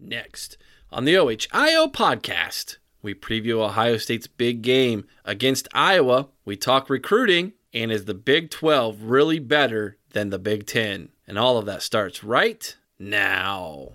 Next, on the OHIO podcast, we preview Ohio State's big game against Iowa. We talk recruiting, and is the Big 12 really better than the Big 10? And all of that starts right now.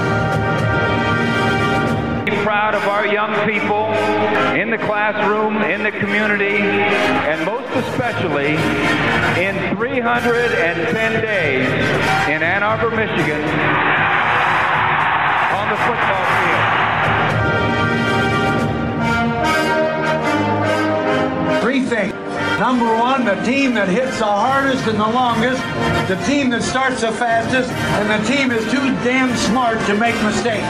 Proud of our young people in the classroom, in the community, and most especially in 310 days in Ann Arbor, Michigan on the football field. Three things. Number one, the team that hits the hardest and the longest, the team that starts the fastest, and the team is too damn smart to make mistakes.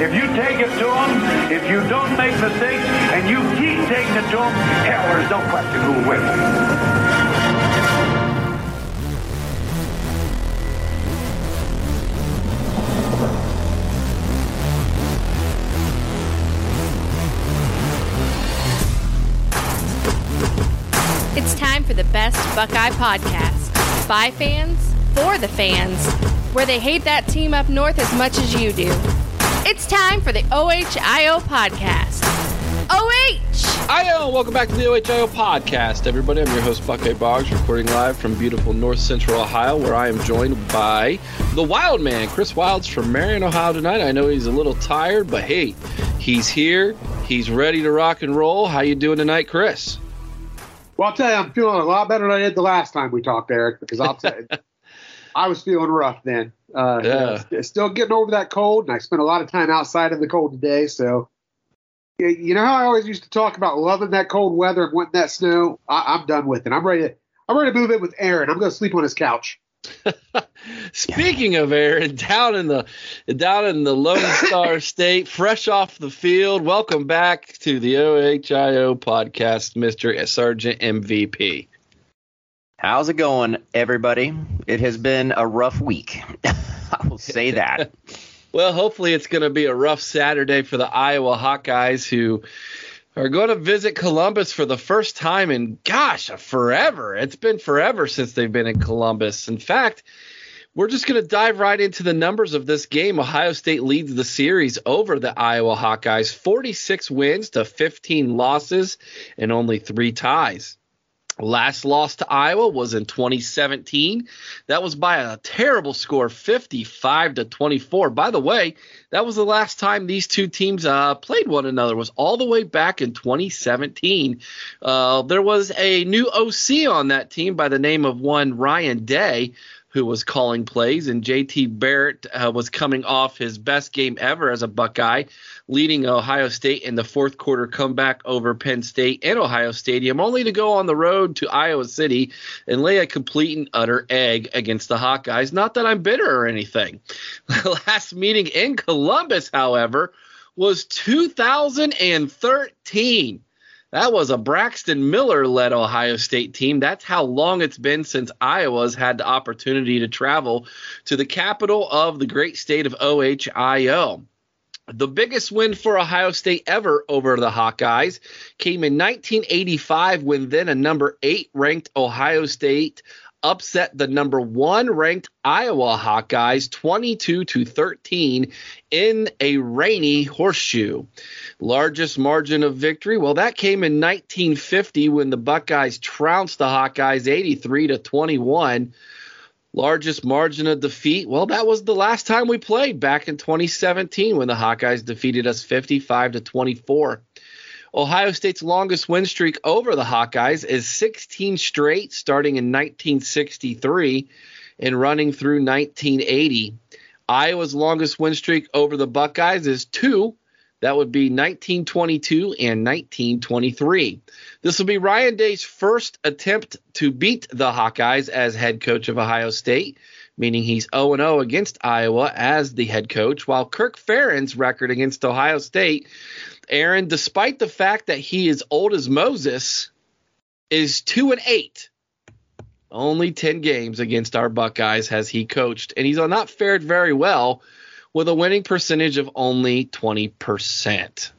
If you take it to them, if you don't make mistakes, and you keep taking it to them, hell, there's no question who wins. For the best Buckeye podcast. By fans, for the fans, where they hate that team up north as much as you do. It's time for the OHIO podcast. OH! IO, welcome back to the OHIO podcast, everybody. I'm your host, Buckeye Boggs, recording live from beautiful north central Ohio, where I am joined by the Wild Man, Chris Wilds from Marion, Ohio tonight. I know he's a little tired, but hey, he's here. He's ready to rock and roll. How you doing tonight, Chris? Well, I'll tell you, I'm feeling a lot better than I did the last time we talked, Eric, because I'll tell you, I was feeling rough then. Uh, Yeah. you know, still getting over that cold, and I spent a lot of time outside in the cold today. So, you- you know how I always used to talk about loving that cold weather and wanting that snow. I, I'm done with it. I'm ready to. I'm ready to move in with Aaron. I'm going to sleep on his couch. Speaking of Aaron, down in the down in the Lone Star State, fresh off the field. Welcome back to the OHIO podcast, Mister Sergeant MVP. How's it going, everybody? It has been a rough week. I will say that. Well, hopefully it's going to be a rough Saturday for the Iowa Hawkeyes who are going to visit Columbus for the first time in gosh, forever. It's been forever since they've been in Columbus. In fact, we're just going to dive right into the numbers of this game. Ohio State leads the series over the Iowa Hawkeyes, 46 wins to 15 losses and only 3 ties. Last loss to Iowa was in 2017. That was by a terrible score, 55 to 24. By the way, that was the last time these two teams uh, played one another. Was all the way back in 2017. Uh, there was a new OC on that team by the name of one Ryan Day. Who was calling plays, and JT Barrett uh, was coming off his best game ever as a Buckeye, leading Ohio State in the fourth quarter comeback over Penn State and Ohio Stadium, only to go on the road to Iowa City and lay a complete and utter egg against the Hawkeyes. Not that I'm bitter or anything. The last meeting in Columbus, however, was 2013. That was a Braxton Miller led Ohio State team. That's how long it's been since Iowa's had the opportunity to travel to the capital of the great state of OHIO. The biggest win for Ohio State ever over the Hawkeyes came in 1985 when then a number eight ranked Ohio State upset the number one ranked Iowa Hawkeyes 22 to 13 in a rainy horseshoe. Largest margin of victory? Well, that came in 1950 when the Buckeyes trounced the Hawkeyes 83 to 21. Largest margin of defeat? Well, that was the last time we played back in 2017 when the Hawkeyes defeated us 55 to 24. Ohio State's longest win streak over the Hawkeyes is 16 straight, starting in 1963 and running through 1980. Iowa's longest win streak over the Buckeyes is two. That would be 1922 and 1923. This will be Ryan Day's first attempt to beat the Hawkeyes as head coach of Ohio State, meaning he's 0 0 against Iowa as the head coach, while Kirk Ferentz' record against Ohio State Aaron, despite the fact that he is old as Moses, is two and eight. Only 10 games against our Buckeyes has he coached, and he's not fared very well with a winning percentage of only 20%.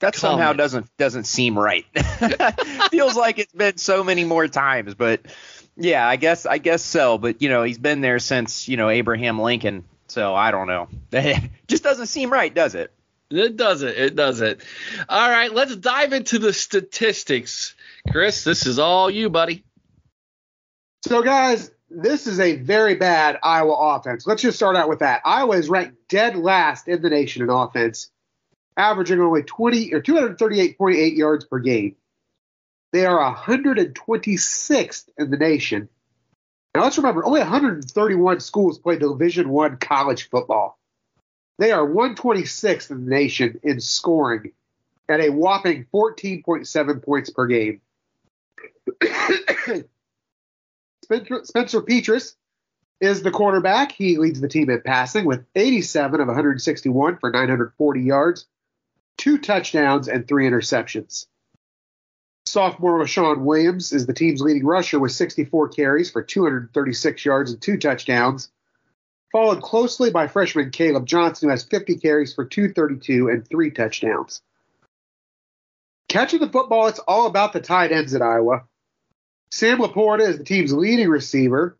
That somehow doesn't doesn't seem right. Feels like it's been so many more times, but yeah, I guess I guess so. But you know, he's been there since you know Abraham Lincoln, so I don't know. Just doesn't seem right, does it? It doesn't. It doesn't. All right, let's dive into the statistics. Chris, this is all you, buddy. So, guys, this is a very bad Iowa offense. Let's just start out with that. Iowa is ranked dead last in the nation in offense, averaging only 20 or 238.8 yards per game. They are 126th in the nation. Now let's remember, only 131 schools play Division One college football. They are 126th in the nation in scoring at a whopping 14.7 points per game. Spencer, Spencer Petras is the quarterback. He leads the team in passing with 87 of 161 for 940 yards, two touchdowns, and three interceptions. Sophomore Leshon Williams is the team's leading rusher with 64 carries for 236 yards and two touchdowns followed closely by freshman Caleb Johnson, who has 50 carries for 232 and three touchdowns. Catching the football, it's all about the tight ends at Iowa. Sam LaPorta is the team's leading receiver.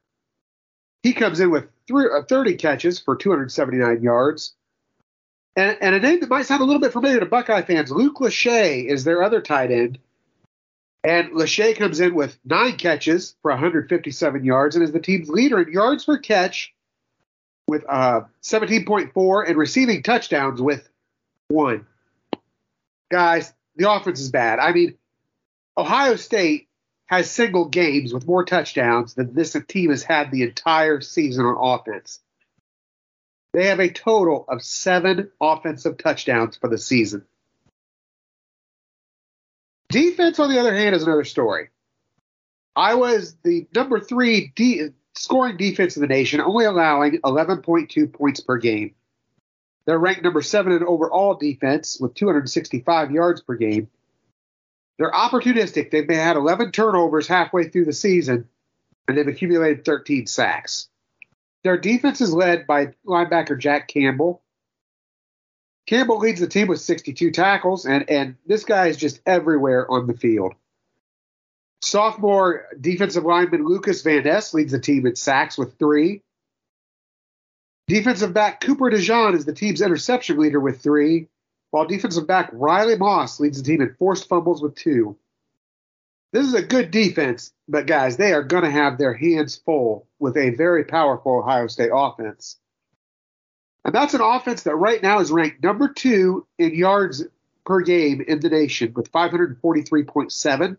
He comes in with uh, 30 catches for 279 yards. And, and, a name that might sound a little bit familiar to Buckeye fans, Luke Lachey is their other tight end. And Lachey comes in with nine catches for 157 yards and is the team's leader in yards per catch with uh, 17.4 and receiving touchdowns with one. Guys, the offense is bad. I mean, Ohio State has single games with more touchdowns than this team has had the entire season on offense. They have a total of seven offensive touchdowns for the season. Defense, on the other hand, is another story. Iowa is the number three D, scoring defense in the nation, only allowing 11.2 points per game. They're ranked number seven in overall defense with 265 yards per game. They're opportunistic. They've had 11 turnovers halfway through the season, and they've accumulated 13 sacks. Their defense is led by linebacker Jack Campbell. Campbell leads the team with 62 tackles, and, and this guy is just everywhere on the field. Sophomore defensive lineman Lucas Van Ness leads the team in sacks with three. Defensive back Cooper DeJean is the team's interception leader with three, while defensive back Riley Moss leads the team in forced fumbles with two. This is a good defense, but guys, they are going to have their hands full with a very powerful Ohio State offense. And that's an offense that right now is ranked number two in yards per game in the nation with 543.7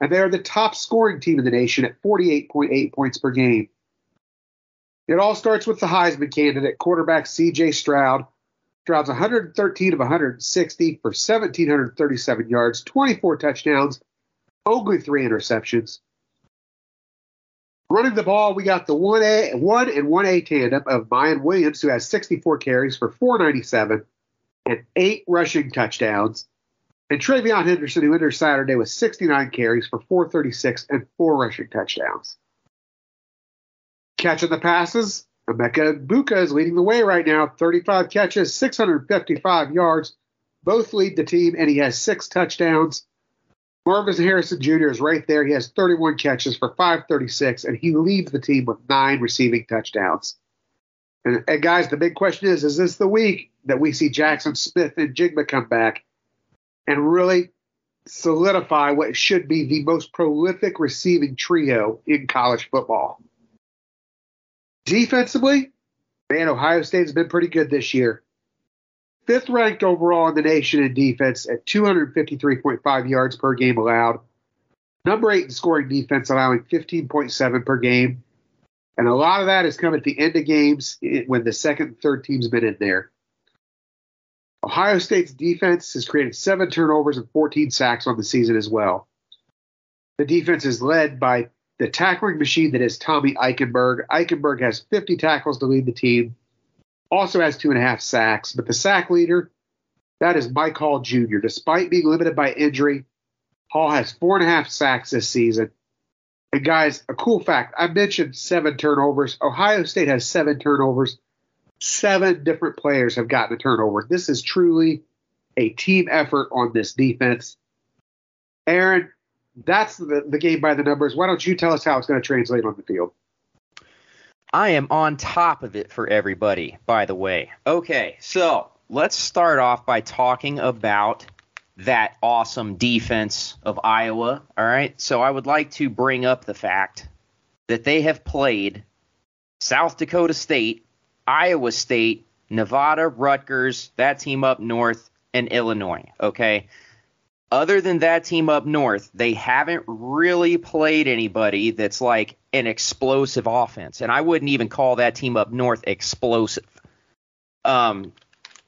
and they are the top scoring team in the nation at 48.8 points per game. It all starts with the Heisman candidate, quarterback C.J. Stroud. Stroud's 113 of 160 for 1,737 yards, 24 touchdowns, only three interceptions. Running the ball, we got the 1A, 1 and 1A tandem of Miyan Williams, who has 64 carries for 497 and eight rushing touchdowns. And TreVeyon Henderson, who entered Saturday with 69 carries for 436 and four rushing touchdowns. Catching the passes, Emeka Egbuka is leading the way right now, 35 catches, 655 yards. Both lead the team, and he has six touchdowns. Marvin Harrison Jr. is right there. He has 31 catches for 536, and he leads the team with nine receiving touchdowns. And, and, guys, the big question is: Is this the week that we see Jackson Smith-Njigba come back and really solidify what should be the most prolific receiving trio in college football? Defensively, man, Ohio State has been pretty good this year. Fifth ranked overall in the nation in defense at 253.5 yards per game allowed. Number eight in scoring defense, allowing 15.7 per game. And a lot of that has come at the end of games when the second and third team's been in there. Ohio State's defense has created seven turnovers and 14 sacks on the season as well. The defense is led by the tackling machine that is Tommy Eichenberg. Eichenberg has 50 tackles to lead the team, also has two and a half sacks, but the sack leader, that is Mike Hall Jr. Despite being limited by injury, Hall has four and a half sacks this season. And guys, a cool fact I mentioned seven turnovers. Ohio State has seven turnovers. Seven different players have gotten a turnover. This is truly a team effort on this defense. Aaron, that's the, the game by the numbers. Why don't you tell us how it's going to translate on the field? I am on top of it for everybody, by the way. Okay, so let's start off by talking about that awesome defense of Iowa. All right, so I would like to bring up the fact that they have played South Dakota State, Iowa State, Nevada, Rutgers, that team up north, and Illinois. Okay, other than that team up north, they haven't really played anybody that's like an explosive offense. And I wouldn't even call that team up north explosive. Um,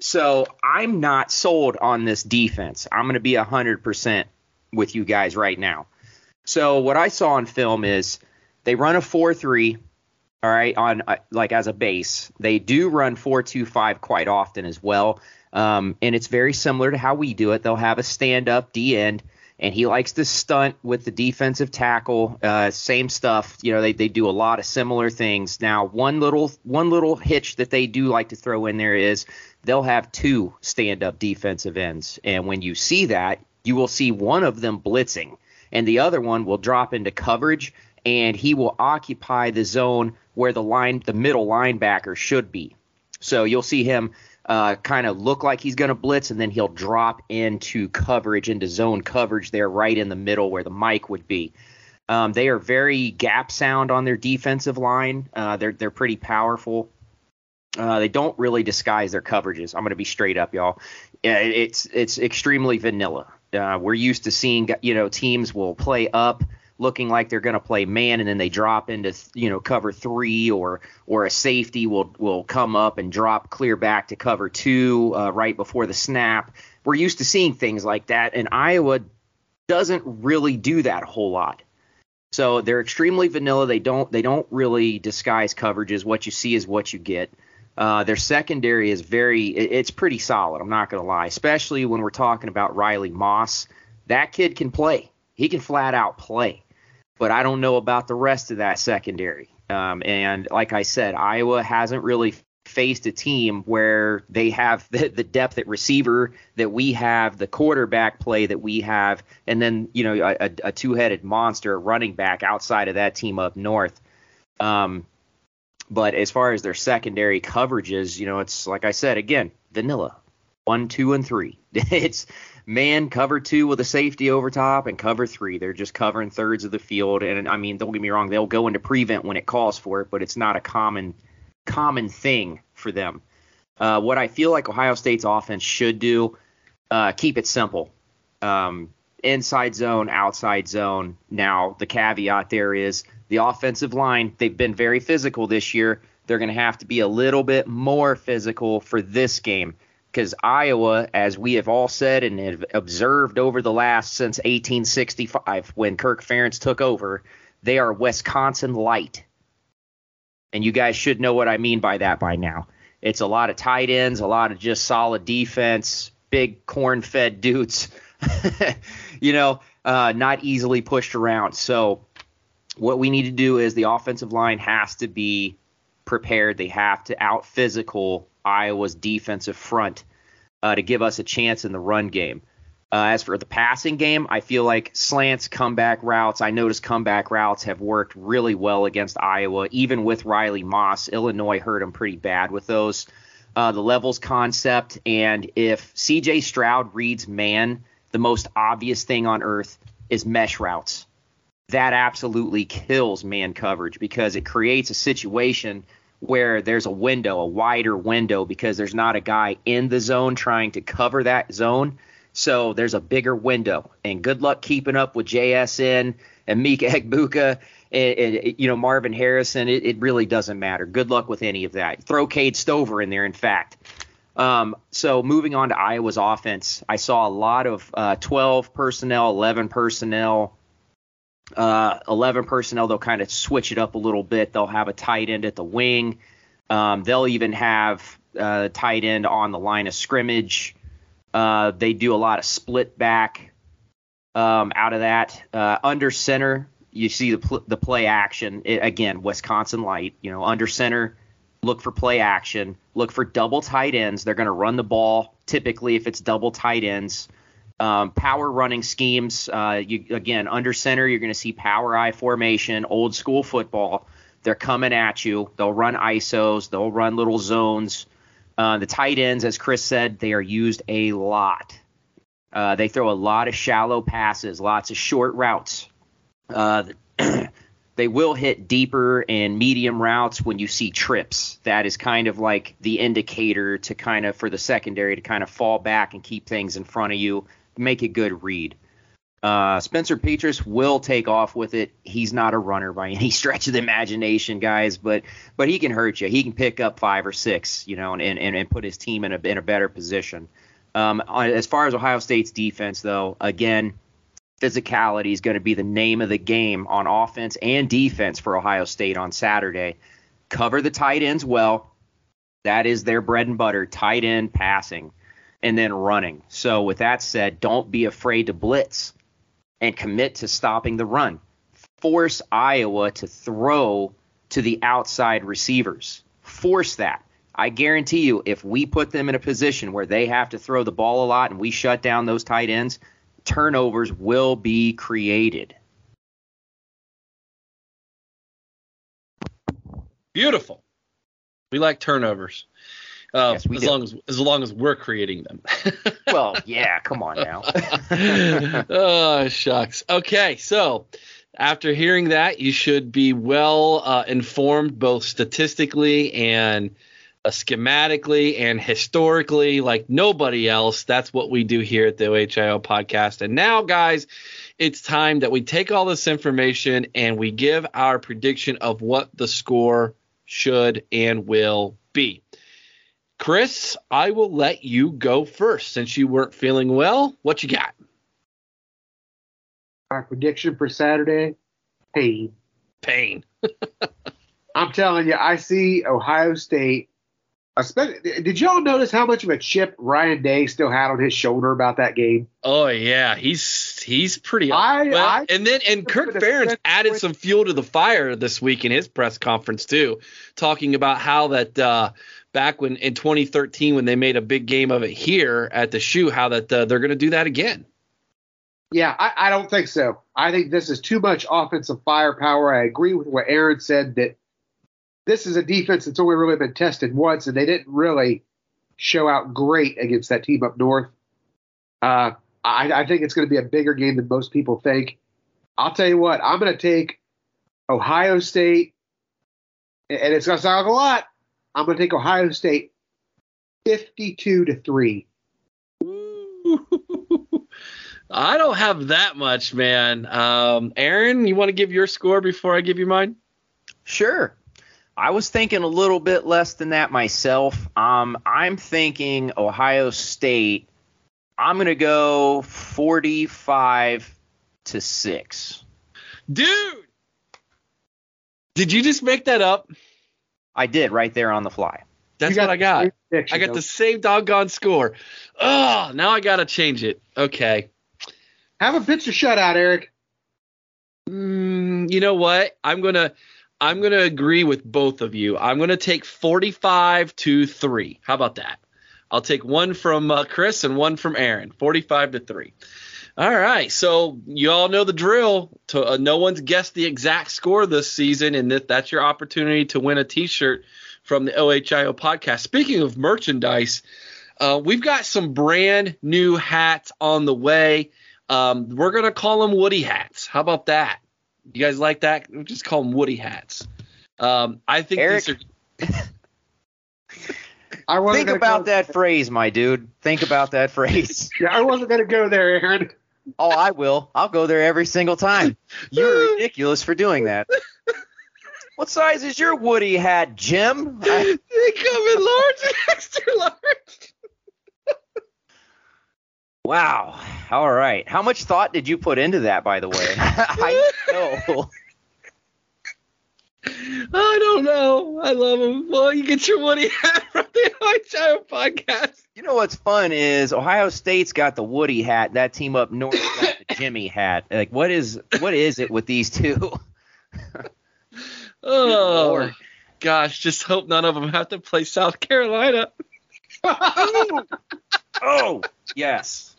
so I'm not sold on this defense. I'm going to be 100% with you guys right now. So what I saw on film is they run a 4-3 all right on uh, like as a base. They do run 4-2-5 quite often as well. Um, and it's very similar to how we do it. They'll have a stand up D end, and he likes to stunt with the defensive tackle. Uh, same stuff. You know, they, they do a lot of similar things. Now, one little one little hitch that they do like to throw in there is they'll have two stand up defensive ends, and when you see that, you will see one of them blitzing, and the other one will drop into coverage, and he will occupy the zone where the line the middle linebacker should be. So you'll see him uh, kind of look like he's going to blitz, and then he'll drop into coverage, into zone coverage there, right in the middle where the mic would be. Um, they are very gap sound on their defensive line. Uh, they're they're pretty powerful. Uh, they don't really disguise their coverages. I'm going to be straight up, y'all. It's it's extremely vanilla. Uh, we're used to seeing you know teams will play up looking like they're going to play man and then they drop into you know cover 3 or or a safety will will come up and drop clear back to cover 2 uh, right before the snap. We're used to seeing things like that and Iowa doesn't really do that a whole lot. So they're extremely vanilla. They don't they don't really disguise coverages. What you see is what you get. Uh, their secondary is very it's pretty solid. I'm not going to lie, especially when we're talking about Riley Moss. That kid can play. He can flat out play but I don't know about the rest of that secondary. Um, and like I said, Iowa hasn't really faced a team where they have the, the, depth at receiver that we have, the quarterback play that we have, and then you know a, a two-headed monster running back outside of that team up north. Um, but as far as their secondary coverages, you know, it's like I said again, vanilla, one, two, and three. it's man cover two with a safety over top and cover three. They're just covering thirds of the field. And I mean, don't get me wrong, they'll go into prevent when it calls for it, but it's not a common common thing for them. Uh, what I feel like Ohio State's offense should do, uh, keep it simple. Um, inside zone, outside zone. Now, the caveat there is the offensive line, they've been very physical this year. They're going to have to be a little bit more physical for this game because Iowa, as we have all said and have observed over the last since 1865 when Kirk Ferentz took over, they are Wisconsin light. And you guys should know what I mean by that by now. It's a lot of tight ends, a lot of just solid defense, big corn fed dudes, you know, uh, not easily pushed around. So, what we need to do is the offensive line has to be prepared. They have to out physical Iowa's defensive front uh, to give us a chance in the run game. Uh, as for the passing game, I feel like slants, comeback routes. I noticed comeback routes have worked really well against Iowa, even with Riley Moss. Illinois hurt them pretty bad with those. Uh, the levels concept, and if CJ Stroud reads man, the most obvious thing on earth is mesh routes. That absolutely kills man coverage because it creates a situation where there's a window, a wider window, because there's not a guy in the zone trying to cover that zone so there's a bigger window. And good luck keeping up with JSN and Mika Egbuka and, and, you know Marvin Harrison. It, it, really doesn't matter. Good luck with any of that. Throw Cade Stover in there. In fact. Um, so moving on to Iowa's offense, I saw a lot of uh, 12 personnel, 11 personnel. Uh, 11 personnel, they'll kind of switch it up a little bit. They'll have a tight end at the wing. Um, they'll even have uh, tight end on the line of scrimmage. Uh, they do a lot of split back um, out of that. Uh, under center, you see the, pl- the play action. It, again, Wisconsin light. You know, under center, look for play action. Look for double tight ends. They're going to run the ball typically if it's double tight ends. Um, power running schemes. Uh, you, again, under center, you're going to see power I formation, old school football. They're coming at you. They'll run ISOs. They'll run little zones. Uh, the tight ends, as Chris said, they are used a lot. Uh, they throw a lot of shallow passes, lots of short routes. Uh, they will hit deeper and medium routes when you see trips. That is kind of like the indicator to kind of for the secondary to kind of fall back and keep things in front of you, make a good read. Uh, Spencer Petras will take off with it. He's not a runner by any stretch of the imagination, guys, but but he can hurt you. He can pick up five or six, you know, and and, and put his team in a in a better position. Um, as far as Ohio State's defense, though, again, physicality is going to be the name of the game on offense and defense for Ohio State on Saturday. Cover the tight ends well. That is their bread and butter, tight end passing and then running. So with that said, don't be afraid to blitz and commit to stopping the run. Force Iowa to throw to the outside receivers. Force that. I guarantee you, if we put them in a position where they have to throw the ball a lot and we shut down those tight ends, turnovers will be created. Beautiful. We like turnovers. Uh, yes, we as do. long as as long as we're creating them. well, yeah, come on now. oh shucks. Okay, so after hearing that, you should be well uh, informed both statistically and uh, schematically and historically, like nobody else. That's what we do here at the OHIO podcast. And now, guys, it's time that we take all this information and we give our prediction of what the score should and will be. Chris, I will let you go first since you weren't feeling well. What you got? My prediction for Saturday pain. Pain. I'm telling you, I see Ohio State. Especially, did y'all notice how much of a chip Ryan Day still had on his shoulder about that game? Oh yeah, he's he's pretty. I, well, I and then and Kirk Ferentz added some fuel to the fire this week in his press conference too, talking about how that uh, back when in 2013 when they made a big game of it here at the shoe, how that uh, they're going to do that again. Yeah, I, I don't think so. I think this is too much offensive firepower. I agree with what Aaron said that this is a defense that's only really been tested once, and they didn't really show out great against that team up north. Uh, I, I think it's going to be a bigger game than most people think. I'll tell you what, I'm going to take Ohio State, and it's going to sound like a lot. I'm going to take Ohio State 52 to 3. I don't have that much, man. Um, Aaron, you want to give your score before I give you mine? Sure. I was thinking a little bit less than that myself. Um, I'm thinking Ohio State. I'm going to go 45 to 6. Dude! Did you just make that up? I did right there on the fly. That's what I got. I got the same doggone score. Oh, now I got to change it. Okay. Have a pitcher shutout, Eric. Mm, you know what? I'm gonna I'm going to agree with both of you. I'm going to take 45 to 3. How about that? I'll take one from uh, Chris and one from Aaron. 45 to 3. All right. So you all know the drill. To, uh, no one's guessed the exact score this season, and that, that's your opportunity to win a t shirt from the OHIO podcast. Speaking of merchandise, uh, we've got some brand new hats on the way. Um, we're going to call them Woody hats. How about that? You guys like that? We'll just call them Woody hats. Um, I think Eric, these are. I think about go, that phrase, my dude. Think about that phrase. yeah, I wasn't going to go there, Aaron. Oh, I will. I'll go there every single time. You're ridiculous for doing that. What size is your Woody hat, Jim? I... They come in large and extra large. wow. All right. How much thought did you put into that, by the way? I know. I don't know. I love them. Well, you get your Woody hat from the Ohio podcast. You know what's fun is Ohio State's got the Woody hat. That team up north got the Jimmy hat. Like, what is what is it with these two? oh gosh, just hope none of them have to play South Carolina. oh yes.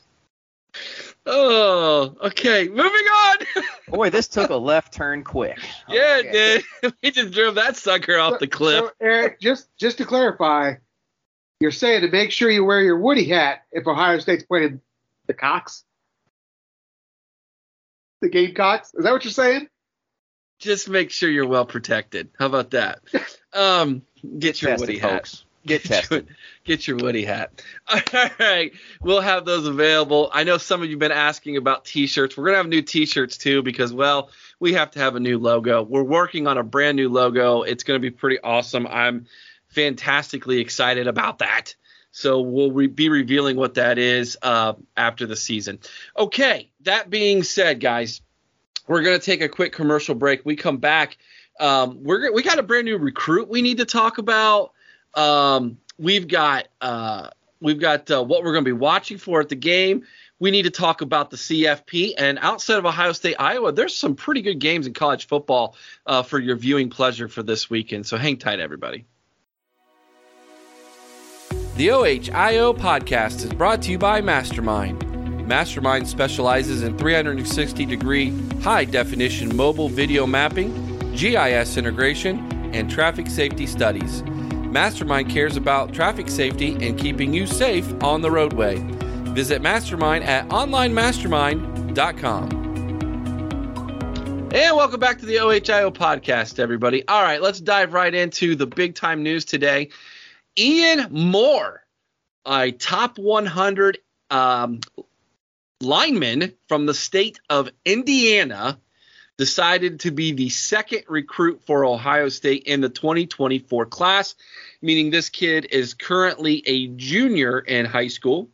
Oh, okay. Moving on. Boy, this took a left turn quick. Yeah, okay. it did. we just drove that sucker off the cliff. So, Eric, just just to clarify, you're saying to make sure you wear your Woody hat if Ohio State's playing the Cox, the Gamecocks. Is that what you're saying? Just make sure you're well protected. How about that? Um, get your Woody hat. Get tested. Get your Woody hat. All right. We'll have those available. I know some of you have been asking about t shirts. We're going to have new t shirts too because, well, we have to have a new logo. We're working on a brand new logo. It's going to be pretty awesome. I'm fantastically excited about that. So we'll re- be revealing what that is uh, after the season. Okay. That being said, guys, we're going to take a quick commercial break. We come back. Um, we're we got a brand new recruit we need to talk about. Um, we've got uh, we've got uh, what we're going to be watching for at the game. We need to talk about the CFP and outside of Ohio State, Iowa. There's some pretty good games in college football uh, for your viewing pleasure for this weekend. So hang tight, everybody. The OHIO podcast is brought to you by Mastermind. Mastermind specializes in 360 degree high definition mobile video mapping, GIS integration, and traffic safety studies. Mastermind cares about traffic safety and keeping you safe on the roadway. Visit Mastermind at onlinemastermind.com. And welcome back to the OHIO podcast, everybody. All right, let's dive right into the big time news today. Ian Moore, a top 100 um, lineman from the state of Indiana, decided to be the second recruit for Ohio State in the 2024 class, meaning this kid is currently a junior in high school.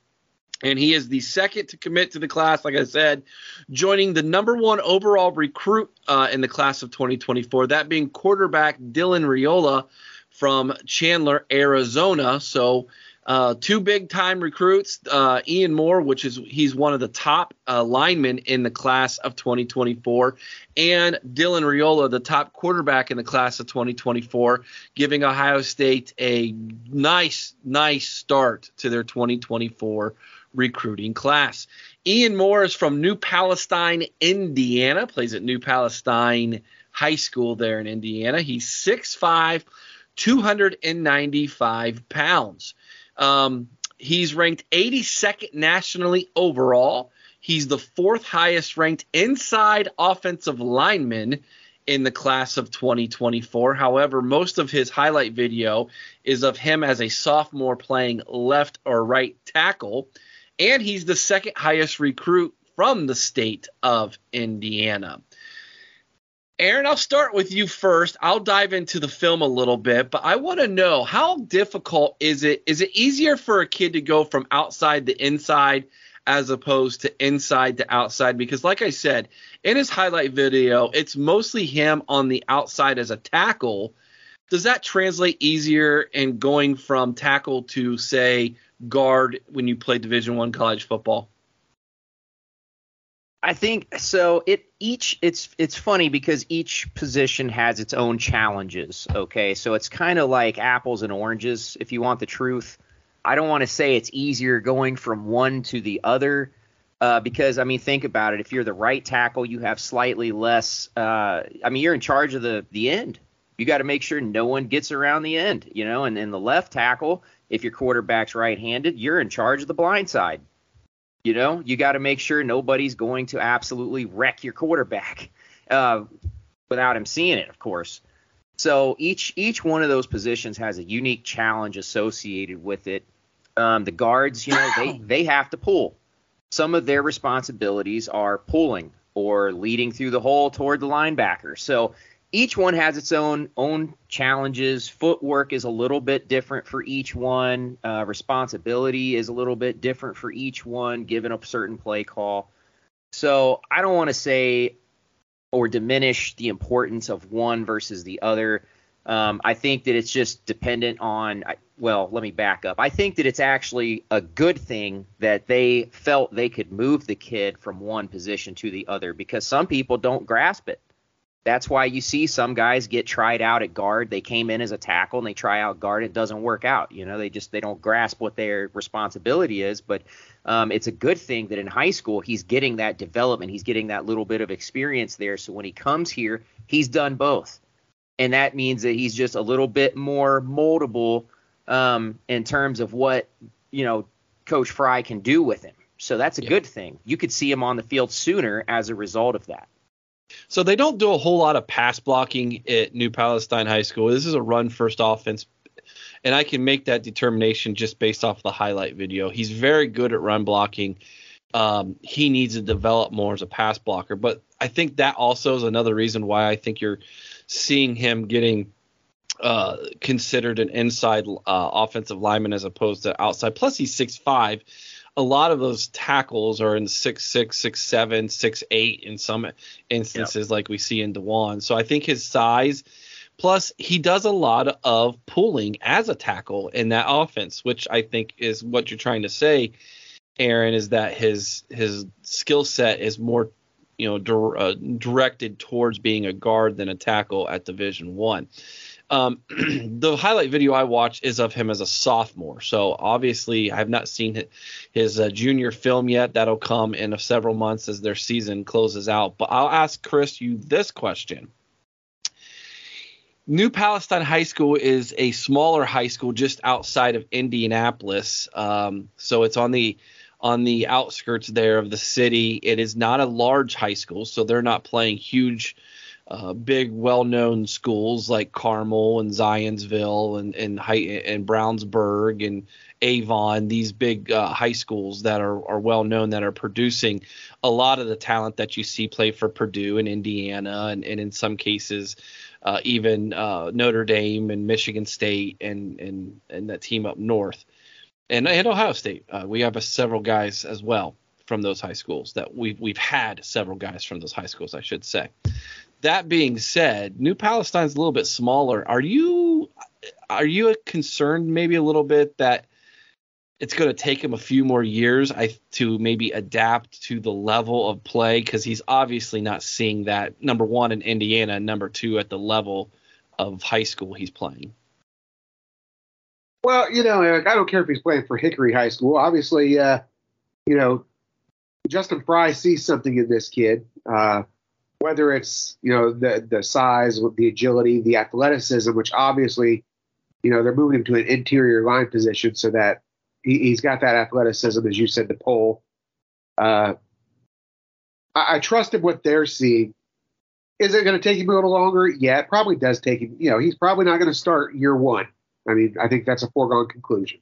And he is the second to commit to the class, like I said, joining the number one overall recruit uh, in the class of 2024, that being quarterback Dylan Raiola from Chandler, Arizona. So uh, two big time recruits, uh, Ian Moore, which is he's one of the top uh, linemen in the class of 2024, and Dylan Raiola, the top quarterback in the class of 2024, giving Ohio State a nice, nice start to their 2024 recruiting class. Ian Moore is from New Palestine, Indiana, plays at New Palestine High School there in Indiana. He's 6'5, 295 pounds. Um, he's ranked 82nd nationally overall. He's the fourth highest ranked inside offensive lineman in the class of 2024. However, most of his highlight video is of him as a sophomore playing left or right tackle. And he's the second highest recruit from the state of Indiana. Aaron, I'll start with you first. I'll dive into the film a little bit, but I want to know how difficult is it? Is it easier for a kid to go from outside to inside as opposed to inside to outside? Because, like I said, in his highlight video, it's mostly him on the outside as a tackle. Does that translate easier in going from tackle to, say, guard when you play Division One college football? I think so. It each it's it's funny because each position has its own challenges. Okay, so it's kind of like apples and oranges. If you want the truth, I don't want to say it's easier going from one to the other. Uh, because I mean, think about it. If you're the right tackle, you have slightly less. Uh, I mean, you're in charge of the the end. You got to make sure no one gets around the end, you know. And then the left tackle, if your quarterback's right-handed, you're in charge of the blind side. You know, you got to make sure nobody's going to absolutely wreck your quarterback uh, without him seeing it, of course. So each each one of those positions has a unique challenge associated with it. Um, the guards, you know, they they have to pull. Some of their responsibilities are pulling or leading through the hole toward the linebacker. So each one has its own own challenges. Footwork is a little bit different for each one. Uh, responsibility is a little bit different for each one, given a certain play call. So I don't want to say or diminish the importance of one versus the other. Um, I think that it's just dependent on. Well, let me back up. I think that it's actually a good thing that they felt they could move the kid from one position to the other because some people don't grasp it. That's why you see some guys get tried out at guard. They came in as a tackle and they try out guard. It doesn't work out. You know, they just they don't grasp what their responsibility is. But um, it's a good thing that in high school he's getting that development. He's getting that little bit of experience there. So when he comes here, he's done both, and that means that he's just a little bit more moldable um, in terms of what you know Coach Frye can do with him. So that's a yeah. good thing. You could see him on the field sooner as a result of that. So they don't do a whole lot of pass blocking at New Palestine High School. This is a run first offense, and I can make that determination just based off the highlight video. He's very good at run blocking. Um, he needs to develop more as a pass blocker, but I think that also is another reason why I think you're seeing him getting uh, considered an inside uh, offensive lineman as opposed to outside. Plus, he's six five a lot of those tackles are in six six, six seven, six eight in some instances, yep. like we see in Dawand. So I think his size, plus he does a lot of pulling as a tackle in that offense, which I think is what you're trying to say, Aaron, is that his his skill set is more you know dir- uh, directed towards being a guard than a tackle at Division One. Um, the highlight video I watched is of him as a sophomore. So obviously, I have not seen his, his uh, junior film yet. That'll come in several months as their season closes out. But I'll ask Chris you this question. New Palestine High School is a smaller high school just outside of Indianapolis. Um, so it's on the on the outskirts there of the city. It is not a large high school, so they're not playing huge uh, big, well-known schools like Carmel and Zionsville and and, and Brownsburg and Avon. These big uh, high schools that are are well known that are producing a lot of the talent that you see play for Purdue and Indiana and, and in some cases. Uh, even uh, Notre Dame and Michigan State and and and that team up north, and, and Ohio State. Uh, we have several guys as well from those high schools that we've we've had several guys from those high schools, I should say that being said, New Palestine's a little bit smaller. Are you are you concerned maybe a little bit that it's going to take him a few more years I, to maybe adapt to the level of play because he's obviously not seeing that number one in Indiana, number two at the level of high school he's playing. Well, you know, Eric, I don't care if he's playing for Hickory High School. Obviously, uh, you know, Justin Frye sees something in this kid. Uh, whether it's you know the the size, the agility, the athleticism, which obviously you know they're moving him to an interior line position so that he, has got that athleticism, as you said, to pull. Uh, I, I trust in what they're seeing. Is it going to take him a little longer? Yeah, it probably does take him. You know, he's probably not going to start year one. I mean, I think that's a foregone conclusion.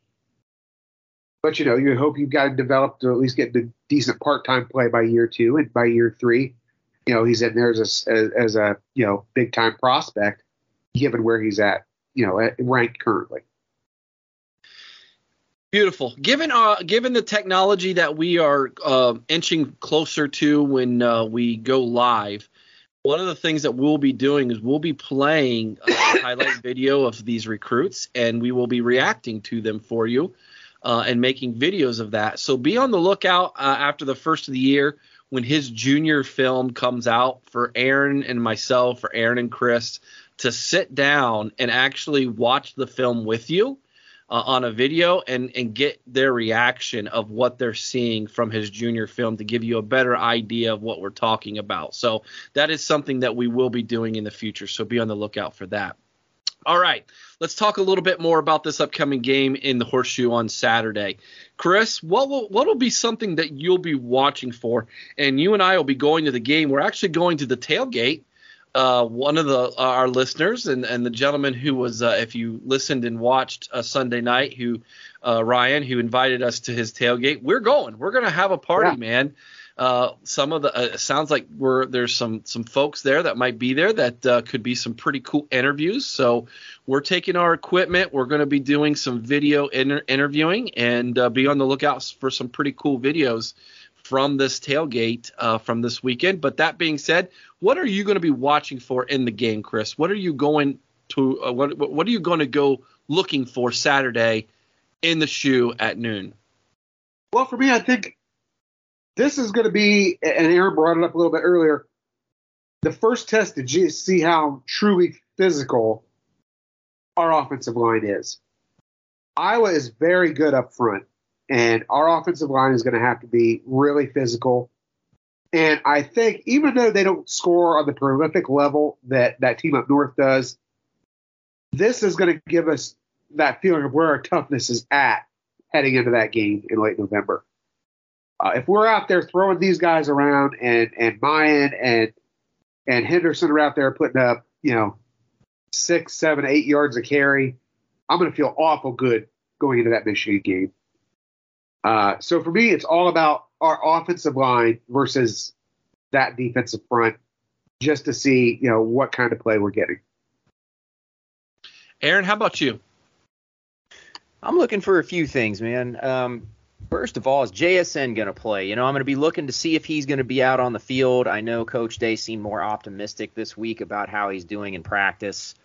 But you know, you hope you've got him developed to at least get the decent part-time play by year two, and by year three, you know, he's in there as a, as a you know big time prospect, given where he's at, you know, ranked currently. Beautiful. Given uh, given the technology that we are uh, inching closer to when uh, we go live, one of the things that we'll be doing is we'll be playing a highlight video of these recruits, and we will be reacting to them for you uh, and making videos of that. So be on the lookout uh, after the first of the year when his junior film comes out for Aaron and myself, for Aaron and Chris to sit down and actually watch the film with you uh, on a video and and get their reaction of what they're seeing from his junior film to give you a better idea of what we're talking about. So that is something that we will be doing in the future. So be on the lookout for that. All right, let's talk a little bit more about this upcoming game in the Horseshoe on Saturday. Chris, what will what will be something that you'll be watching for? And you and I will be going to the game. We're actually going to the tailgate uh, one of the uh, our listeners and, and the gentleman who was, uh, if you listened and watched uh, Sunday night, who uh, Ryan, who invited us to his tailgate. We're going. We're gonna have a party, yeah. man. Uh, some of the sounds like we're there's some some folks there that might be there that could be some pretty cool interviews. So we're taking our equipment. We're going to be doing some video inter- interviewing and be on the lookout for some pretty cool videos from this tailgate uh, from this weekend. But that being said, what are you going to be watching for in the game, Chris? What are you going to uh, what what are you going to go looking for Saturday in the shoe at noon? Well, for me, I think this is going to be, and Aaron brought it up a little bit earlier, the first test to see how truly physical our offensive line is. Iowa is very good up front. And our offensive line is going to have to be really physical. And I think even though they don't score on the prolific level that that team up north does, this is going to give us that feeling of where our toughness is at heading into that game in late November. Uh, if we're out there throwing these guys around and and Miyan and and Henderson are out there putting up, you know, six, seven, eight yards of carry, I'm going to feel awful good going into that Michigan game. Uh, so for me, it's all about our offensive line versus that defensive front, just to see you know what kind of play we're getting. Aaron, how about you? I'm looking for a few things, man. Um, first of all, is JSN going to play? You know, I'm going to be looking to see if he's going to be out on the field. I know Coach Day seemed more optimistic this week about how he's doing in practice.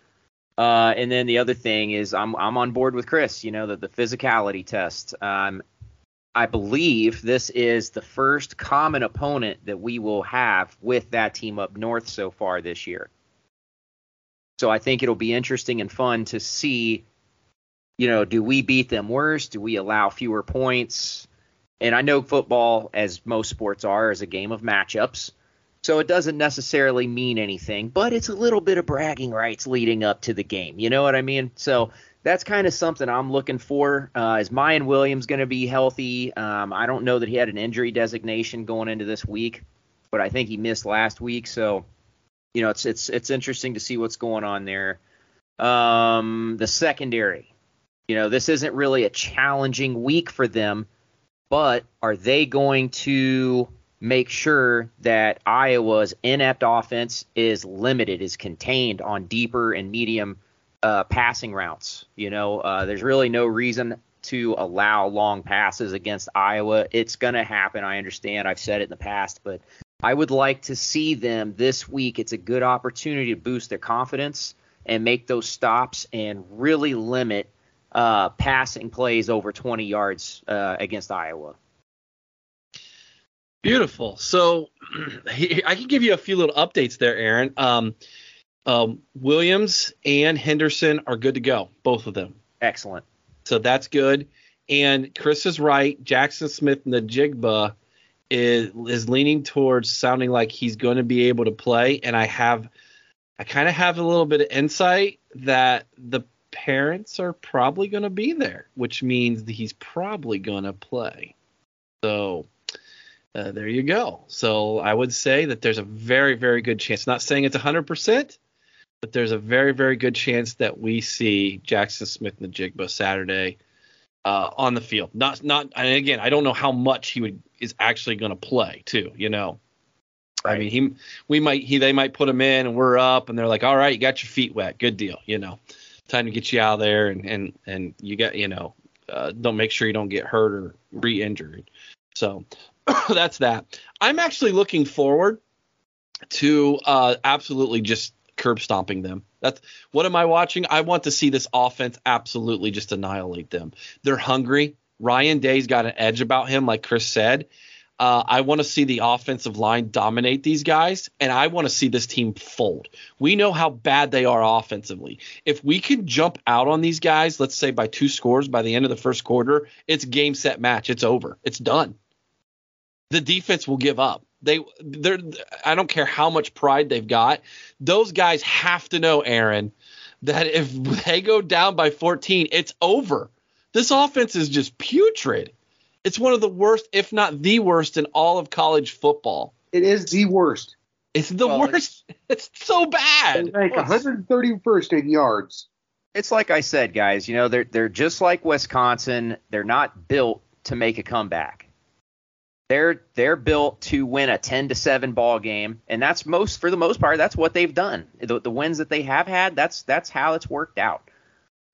Uh, and then the other thing is I'm I'm on board with Chris. You know, the the physicality test. Um, I believe this is the first common opponent that we will have with that team up north so far this year. So I think it'll be interesting and fun to see, you know, do we beat them worse? Do we allow fewer points? And I know football, as most sports are, is a game of matchups. So it doesn't necessarily mean anything, but it's a little bit of bragging rights leading up to the game. You know what I mean? So that's kind of something I'm looking for. Uh, is Miyan Williams going to be healthy? Um, I don't know that he had an injury designation going into this week, but I think he missed last week. So, you know, it's it's it's interesting to see what's going on there. Um, the secondary, you know, this isn't really a challenging week for them, but are they going to make sure that Iowa's inept offense is limited, is contained on deeper and medium uh, passing routes. You know, uh, there's really no reason to allow long passes against Iowa. It's going to happen. I understand. I've said it in the past, but I would like to see them this week. It's a good opportunity to boost their confidence and make those stops and really limit uh, passing plays over 20 yards uh, against Iowa. Beautiful. So I can give you a few little updates there, Aaron. Um, um, Williams and Henderson are good to go, both of them. Excellent. So that's good. And Chris is right. Jackson Smith-Njigba is is leaning towards sounding like he's going to be able to play. And I have, I kind of have a little bit of insight that the parents are probably going to be there, which means he's probably going to play. So uh, there you go. So I would say that there's a very, very good chance. Not saying it's 100%, but there's a very, very good chance that we see Jackson Smith-Njigba Saturday uh, on the field. Not, not, and again, I don't know how much he would is actually going to play too. You know, right. I mean, he, we might, he, they might put him in, and we're up, and they're like, all right, you got your feet wet, good deal. You know, time to get you out there, and and and you got, you know, uh, don't make sure you don't get hurt or re-injured. So that's that. I'm actually looking forward to uh, absolutely just curb stomping them. That's what am I watching? I want to see this offense absolutely just annihilate them. They're hungry. Ryan Day's got an edge about him, like Chris said. Uh, I want to see the offensive line dominate these guys, and I want to see this team fold. We know how bad they are offensively. If we can jump out on these guys, let's say by two scores by the end of the first quarter, it's game set match. It's over. It's done. The defense will give up. They they're I don't care how much pride they've got. Those guys have to know, Aaron, that if they go down by 14, it's over. This offense is just putrid. It's one of the worst, if not the worst, in all of college football. It is the worst. It's the well, worst. It's, it's, so bad. Like 131st in yards. It's like I said, guys. You know, they're they're just like Wisconsin. They're not built to make a comeback. They're they're built to win a 10 to 7 ball game, and that's most for the most part. That's what they've done. The, the wins that they have had, that's that's how it's worked out.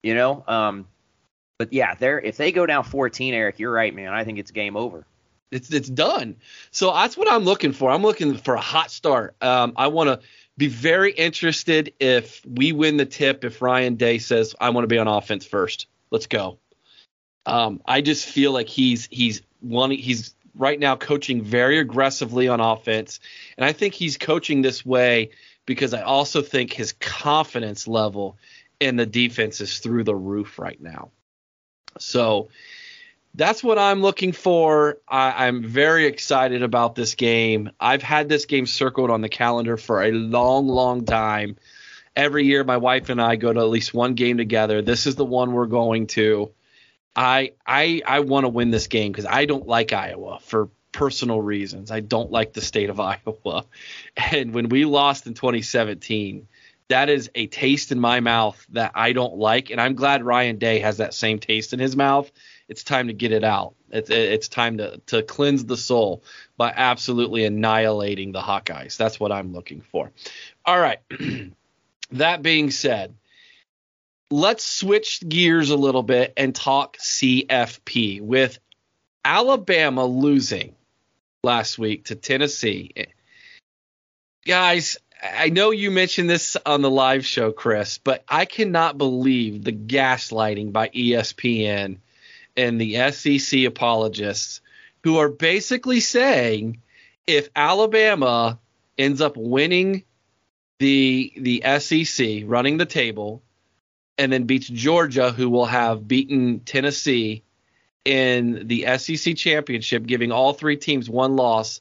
You know, um, but yeah, they're if they go down 14, Eric, you're right, man. I think it's game over. It's it's done. So that's what I'm looking for. I'm looking for a hot start. Um, I want to be very interested if we win the tip. If Ryan Day says I want to be on offense first, let's go. Um, I just feel like he's he's one he's right now coaching very aggressively on offense, and I think he's coaching this way because I also think his confidence level in the defense is through the roof right now. So that's what I'm looking for. I, am very excited about this game. I've had this game circled on the calendar for a long, long time. Every year, my wife and I go to at least one game together. This is the one we're going to. I I I want to win this game because I don't like Iowa for personal reasons. I don't like the state of Iowa. And when we lost in 2017, that is a taste in my mouth that I don't like, and I'm glad Ryan Day has that same taste in his mouth. It's time to get it out. It's it's time to to cleanse the soul by absolutely annihilating the Hawkeyes. That's what I'm looking for. All right. that being said, let's switch gears a little bit and talk CFP with Alabama losing last week to Tennessee. Guys, I know you mentioned this on the live show, Chris, but I cannot believe the gaslighting by ESPN and the SEC apologists who are basically saying if Alabama ends up winning the the SEC, running the table, and then beats Georgia, who will have beaten Tennessee in the SEC championship, giving all three teams one loss,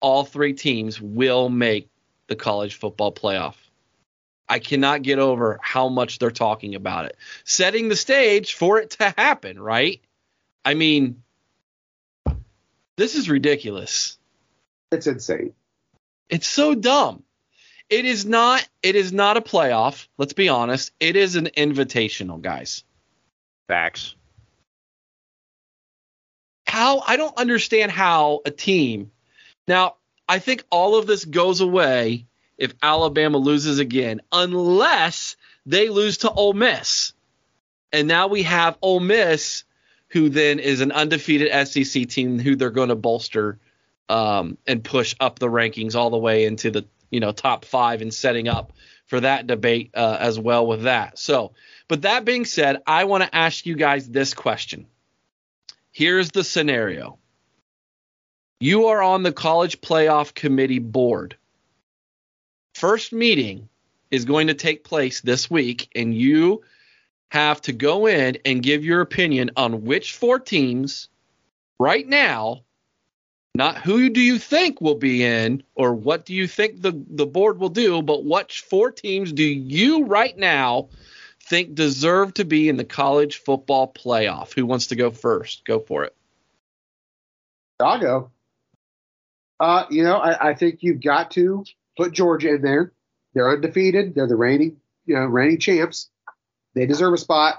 all three teams will make the college football playoff. I cannot get over how much they're talking about it, setting the stage for it to happen, right? I mean, this is ridiculous. It's insane. It's so dumb. It is not it is not a playoff, let's be honest. It is an invitational, guys. Facts. How I don't understand how a team now I think all of this goes away if Alabama loses again, unless they lose to Ole Miss. And now we have Ole Miss, who then is an undefeated SEC team who they're going to bolster um, and push up the rankings all the way into the you know top five and setting up for that debate uh, as well with that. So, but that being said, I want to ask you guys this question. Here's the scenario. You are on the college playoff committee board. First meeting is going to take place this week, and you have to go in and give your opinion on which four teams right now, not who do you think will be in or what do you think the, the board will do, but what four teams do you right now think deserve to be in the college football playoff? Who wants to go first? Go for it. I'll go. Uh, you know, I, I, think you've got to put Georgia in there. They're undefeated. They're the reigning, you know, reigning champs. They deserve a spot.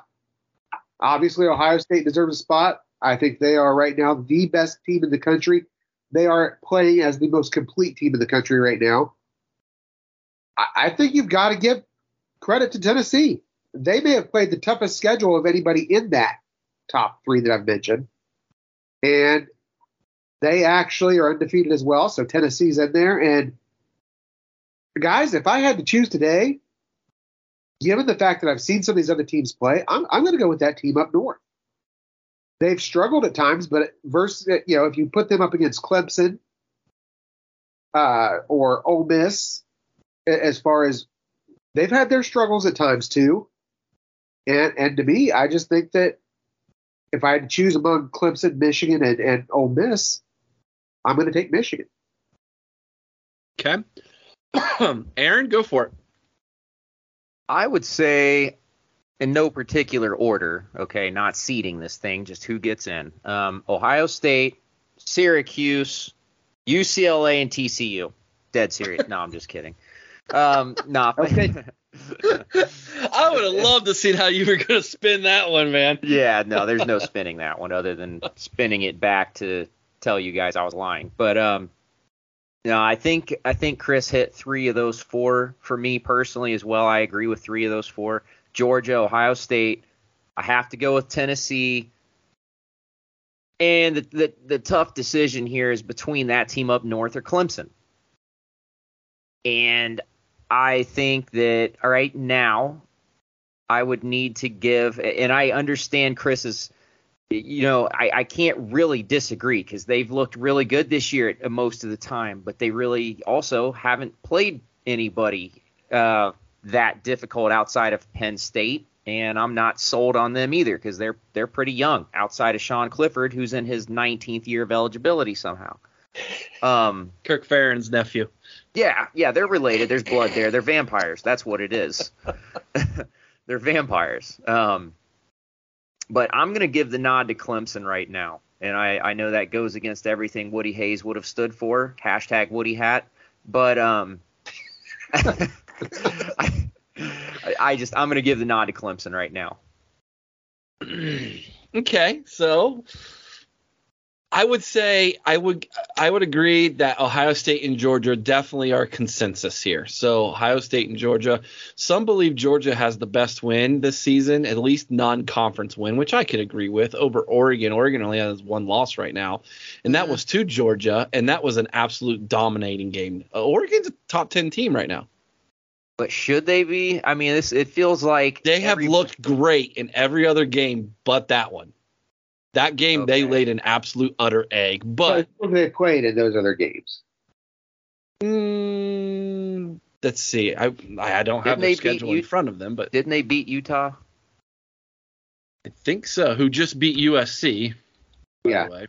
Obviously, Ohio State deserves a spot. I think they are right now the best team in the country. They are playing as the most complete team in the country right now. I, I think you've got to give credit to Tennessee. They may have played the toughest schedule of anybody in that top three that I've mentioned. And they actually are undefeated as well. So Tennessee's in there. And guys, if I had to choose today, given the fact that I've seen some of these other teams play, I'm, I'm going to go with that team up north. they've struggled at times, but versus you know if you put them up against Clemson uh, or Ole Miss, as far as they've had their struggles at times too, and and to me, I just think that if I had to choose among Clemson, Michigan, and, and Ole Miss, I'm going to take Michigan. Okay, Aaron, go for it. I would say in no particular order, okay, not seeding this thing, just who gets in. Um, Ohio State, Syracuse, UCLA, and TCU. Dead serious. no, I'm just kidding. Um, nah. Okay. I would have loved to see how you were going to spin that one, man. Yeah, no, there's no spinning that one other than spinning it back to tell you guys I was lying. But um, no, I think I think Chris hit three of those four for me personally as well. I agree with three of those four. Georgia, Ohio State. I have to go with Tennessee. And the, the, the tough decision here is between that team up north or Clemson. And I think that all right now I would need to give and I understand Chris's you know, I, I can't really disagree because they've looked really good this year at, most of the time, but they really also haven't played anybody uh, that difficult outside of Penn State, and I'm not sold on them either because they're they're pretty young outside of Sean Clifford, who's in his 19th year of eligibility somehow. Um, Kirk Ferentz' nephew. Yeah, yeah, they're related. There's blood there. They're vampires. That's what it is. they're vampires. Um, but I'm going to give the nod to Clemson right now. And I, I know that goes against everything Woody Hayes would have stood for. Hashtag Woody Hat. But um, I, I just I'm going to give the nod to Clemson right now. okay, so I would say I would I would agree that Ohio State and Georgia definitely are consensus here. So Ohio State and Georgia, some believe Georgia has the best win this season, at least non-conference win, which I could agree with over Oregon. Oregon only has one loss right now, and that was to Georgia, and that was an absolute dominating game. Uh, Oregon's a top 10 team right now. But should they be? I mean, this it feels like they have every, looked great in every other game but that one. That game okay. they laid an absolute utter egg, but so they played in those other games. Mm, let's see. I I don't have their schedule in front of them, but didn't they beat Utah? I think so. Who just beat USC? Yeah.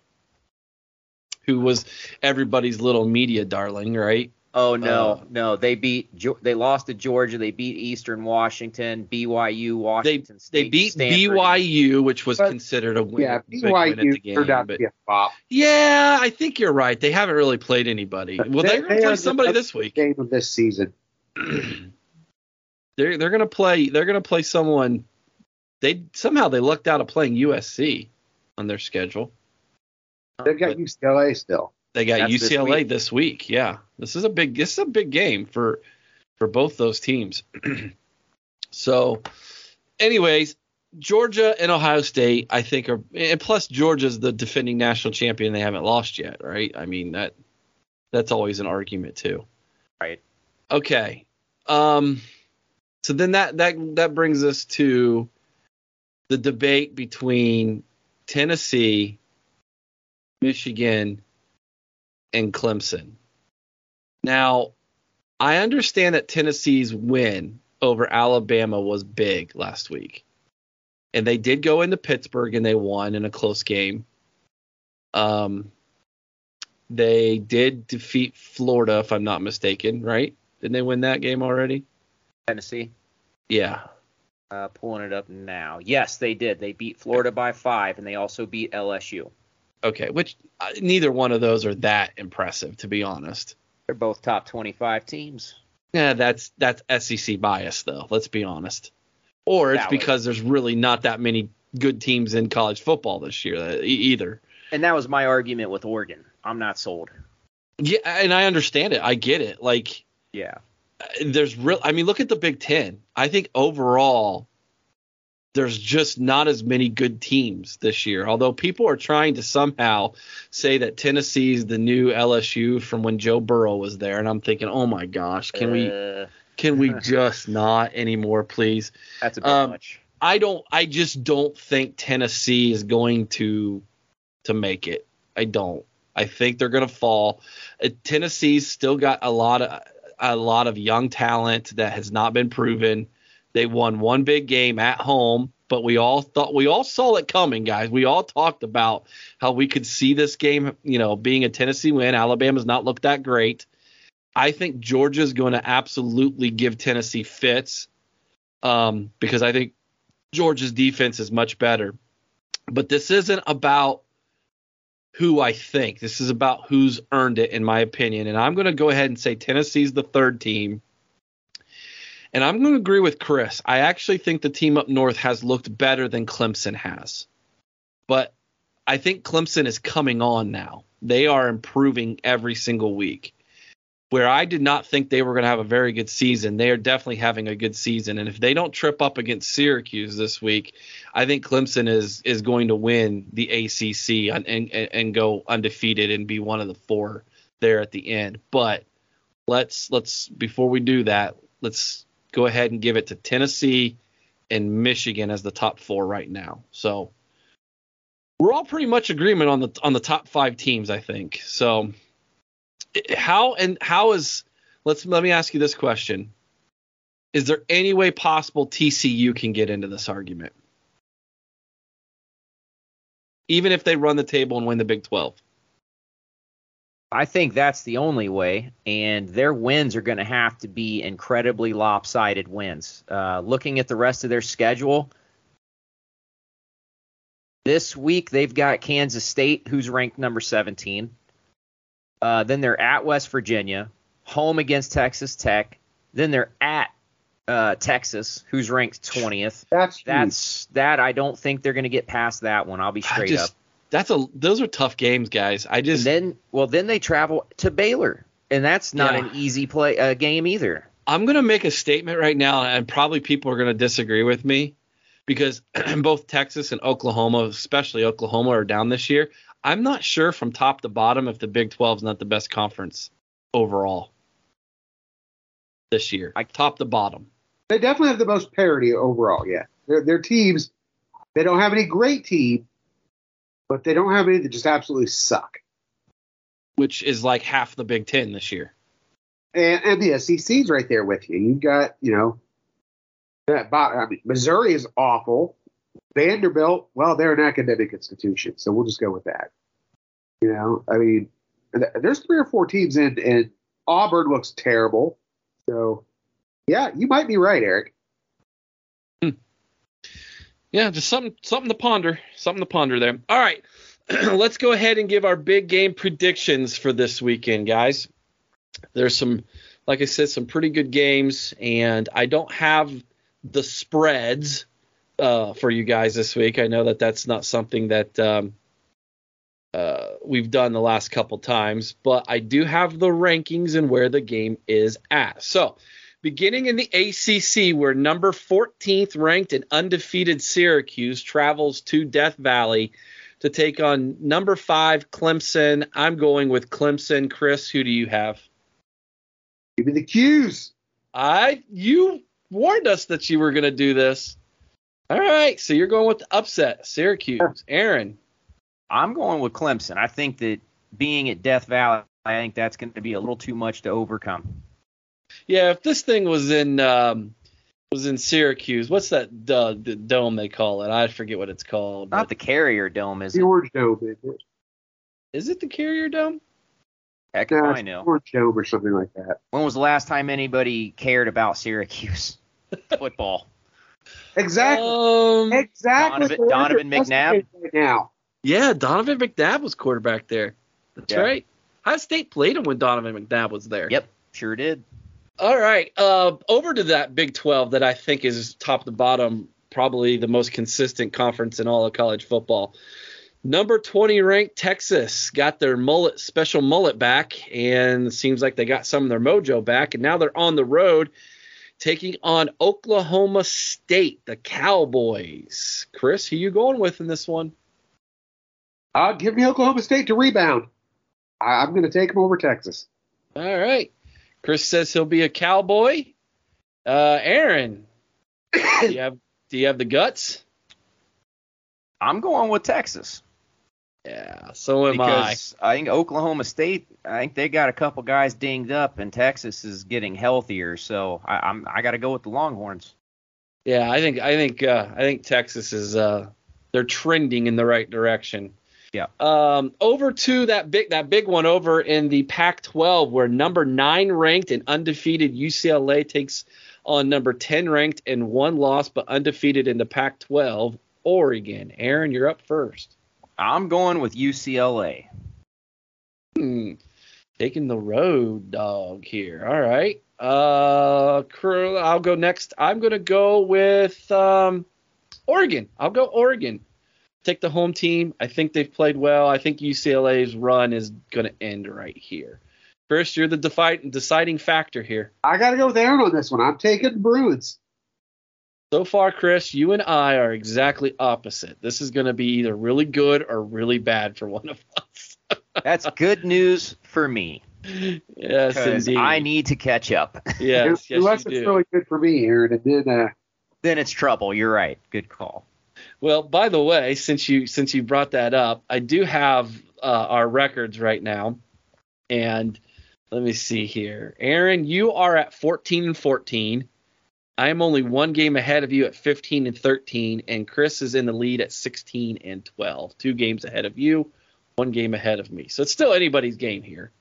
Who was everybody's little media darling, right? Oh no, uh, no, they beat they lost to Georgia, they beat Eastern Washington, BYU, Washington they, State. They beat Stanford. BYU, which was but, considered a win. Yeah, BYU game, turned out to be a flop. Yeah, I think you're right. They haven't really played anybody. Well, they, are going to play somebody this week. Game of this season. they're they're going to play. They're going to play someone. They somehow they lucked out of playing USC on their schedule. They've got but, UCLA still. They got That's UCLA this week. this week. Yeah, this is a big this is a big game for for both those teams. so, anyways, Georgia and Ohio State, I think are and plus Georgia's the defending national champion. They haven't lost yet, right? I mean that that's always an argument too. Right. Okay. Um. So then that that that brings us to the debate between Tennessee, Michigan, and Clemson. Now, I understand that Tennessee's win over Alabama was big last week. And they did go into Pittsburgh and they won in a close game. Um, they did defeat Florida, if I'm not mistaken, right? Didn't they win that game already? Tennessee. Yeah. Uh, pulling it up now. Yes, they did. They beat Florida by five, and they also beat LSU. Okay, which uh, neither one of those are that impressive, to be honest. They're both top 25 teams. Yeah, that's that's SEC bias though. Let's be honest. Or it's that because was, there's really not that many good teams in college football this year uh, either. And that was my argument with Oregon. I'm not sold. Yeah, and I understand it. I get it. Like, yeah, uh, there's real. I mean, look at the Big Ten. I think overall there's just not as many good teams this year. Although people are trying to somehow say that Tennessee's the new LSU from when Joe Burrow was there, and I'm thinking, oh my gosh, can uh, we can we just not anymore, please? That's a bit um, much. I don't. I just don't think Tennessee is going to to make it. I don't. I think they're going to fall. Uh, Tennessee's still got a lot of a lot of young talent that has not been proven. They won one big game at home, but we all thought we all saw it coming, guys. We all talked about how we could see this game, you know, being a Tennessee win. Alabama's not looked that great. I think Georgia's going to absolutely give Tennessee fits um, because I think Georgia's defense is much better. But this isn't about who I think. This is about who's earned it, in my opinion. And I'm going to go ahead and say Tennessee's the third team. And I'm going to agree with Chris. I actually think the team up north has looked better than Clemson has. But I think Clemson is coming on now. They are improving every single week where I did not think they were going to have a very good season, they are definitely having a good season. And if they don't trip up against Syracuse this week, I think Clemson is is going to win the ACC and and, and go undefeated and be one of the four there at the end. But let's let's before we do that, let's go ahead and give it to Tennessee and Michigan as the top four right now. So we're all pretty much agreement on the on the top five teams, I think. So how and how is let's let me ask you this question. Is there any way possible TCU can get into this argument? Even if they run the table and win the Big 12. I think that's the only way, and their wins are going to have to be incredibly lopsided wins. Uh, looking at the rest of their schedule, this week they've got Kansas State, who's ranked number 17. Uh, then they're at West Virginia, home against Texas Tech. Then they're at uh, Texas, who's ranked 20th. That's that's that. I don't think they're going to get past that one. I'll be straight just, up. That's a those are tough games, guys. I just and then well then they travel to Baylor, and that's not yeah. an easy play uh, game either. I'm going to make a statement right now, and probably people are going to disagree with me because both Texas and Oklahoma, especially Oklahoma, are down this year. I'm not sure from top to bottom if the Big 12 is not the best conference overall this year. Like top to bottom. They definitely have the most parity overall. Yeah, their their teams. They don't have any great team, but they don't have any that just absolutely suck. Which is like half the Big Ten this year. And, and the SEC's right there with you. You've got you know that. I mean, Missouri is awful. Vanderbilt, well, they're an academic institution, so we'll just go with that. You know, I mean, there's three or four teams in, and Auburn looks terrible. So, yeah, you might be right, Eric. Yeah, just something something to ponder. Something to ponder there. All right, let's go ahead and give our big game predictions for this weekend, guys. There's some, like I said, some pretty good games, and I don't have the spreads uh, for you guys this week. I know that that's not something that um, uh, we've done the last couple times, but I do have the rankings and where the game is at. So, beginning in the ACC, where number 14th ranked and undefeated Syracuse travels to Death Valley to take on number five Clemson. I'm going with Clemson. Chris, who do you have? Give me the cues. I you warned us that you were going to do this. All right, so you're going with the upset, Syracuse. Aaron. I'm going with Clemson. I think that being at Death Valley, I think that's going to be a little too much to overcome. Yeah, if this thing was in um, was in Syracuse, what's that uh, the dome they call it? I forget what it's called. Not the Carrier Dome, is the it? Orange Dome, is it? Is it the Carrier Dome? Heck, no, I know. Orange Dome or something like that. When was the last time anybody cared about Syracuse football? Exactly. Um, exactly. Donovan, Donovan McNabb. Right now. Yeah, Donovan McNabb was quarterback there. That's Yeah. right. Ohio State played him when Donovan McNabb was there. Yep, sure did. All right. Uh, over to that Big 12 that I think is top to bottom, probably the most consistent conference in all of college football. Number 20 ranked Texas got their mullet special mullet back, and seems like they got some of their mojo back, and now they're on the road taking on Oklahoma State, the Cowboys. Chris, who are you going with in this one? Uh, give me Oklahoma State to rebound. I, I'm going to take them over Texas. All right. Chris says he'll be a Cowboy. Uh, Aaron, do you have Do you have the guts? I'm going with Texas. Yeah, so am because I. I think Oklahoma State. I think they got a couple guys dinged up, and Texas is getting healthier. So I, I'm I got to go with the Longhorns. Yeah, I think I think uh, I think Texas is uh, they're trending in the right direction. Yeah. Um, over to that big that big one over in the Pac-12, where number nine ranked and undefeated UCLA takes on number ten ranked and one loss but undefeated in the Pac-12, Oregon. Aaron, you're up first. I'm going with UCLA. Hmm. Taking the road dog here. All right. Uh, I'll go next. I'm going to go with um, Oregon. I'll go Oregon. Take the home team. I think they've played well. I think UCLA's run is going to end right here. Chris, you're the defi- deciding factor here. I got to go with Aaron on this one. I'm taking the Bruins. So far, Chris, you and I are exactly opposite. This is going to be either really good or really bad for one of us. That's good news for me. Yes, indeed. I need to catch up. Yes, yes Unless you it's do. really good for me, Aaron, and then uh, then it's trouble. You're right. Good call. Well, by the way, since you since you brought that up, I do have uh, our records right now, and let me see here. Aaron, you are at 14 and 14. I am only one game ahead of you at 15 and 13, and Chris is in the lead at 16 and 12. Two games ahead of you, one game ahead of me. So it's still anybody's game here.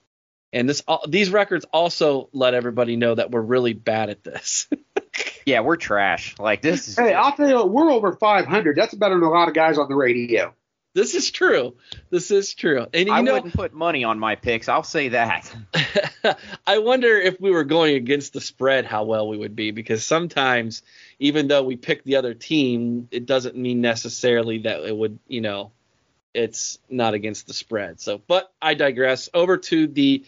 And this these records also let everybody know that we're really bad at this. yeah, we're trash. Like this is Hey, I'll tell you what, we're over 500. That's better than a lot of guys on the radio. This is true. This is true. And you I know, wouldn't put money on my picks. I'll say that. I wonder if we were going against the spread, how well we would be. Because sometimes, even though we pick the other team, it doesn't mean necessarily that it would, you know, it's not against the spread. So, but I digress. Over to the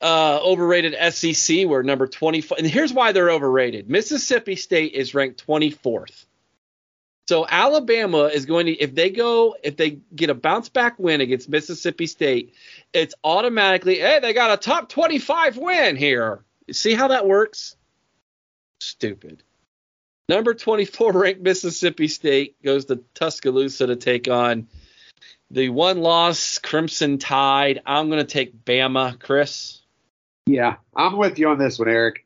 uh, overrated SEC, We're number 24. And here's why they're overrated. Mississippi State is ranked 24th. So Alabama is going to if they go if they get a bounce back win against Mississippi State, it's automatically hey they got a top 25 win here. See how that works? Stupid. Number 24 ranked Mississippi State goes to Tuscaloosa to take on the one loss Crimson Tide. I'm going to take Bama, Chris. Yeah, I'm with you on this one, Eric.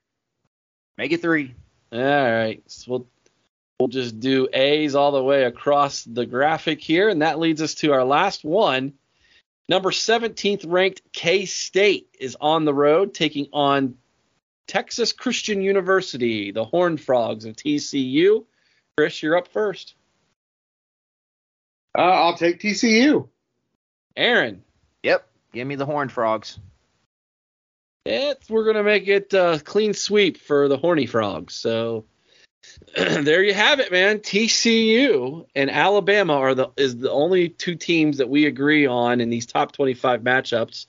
Make it three. All right. So we'll We'll just do A's all the way across the graphic here, and that leads us to our last one. Number 17th ranked K State is on the road taking on Texas Christian University, the Horned Frogs of TCU. Chris, you're up first. Uh, I'll take TCU. Aaron. Yep. Give me the Horned Frogs. It's, we're going to make it a clean sweep for the Horny Frogs. So there you have it, man. TCU and Alabama are the is the only two teams that we agree on in these top 25 matchups.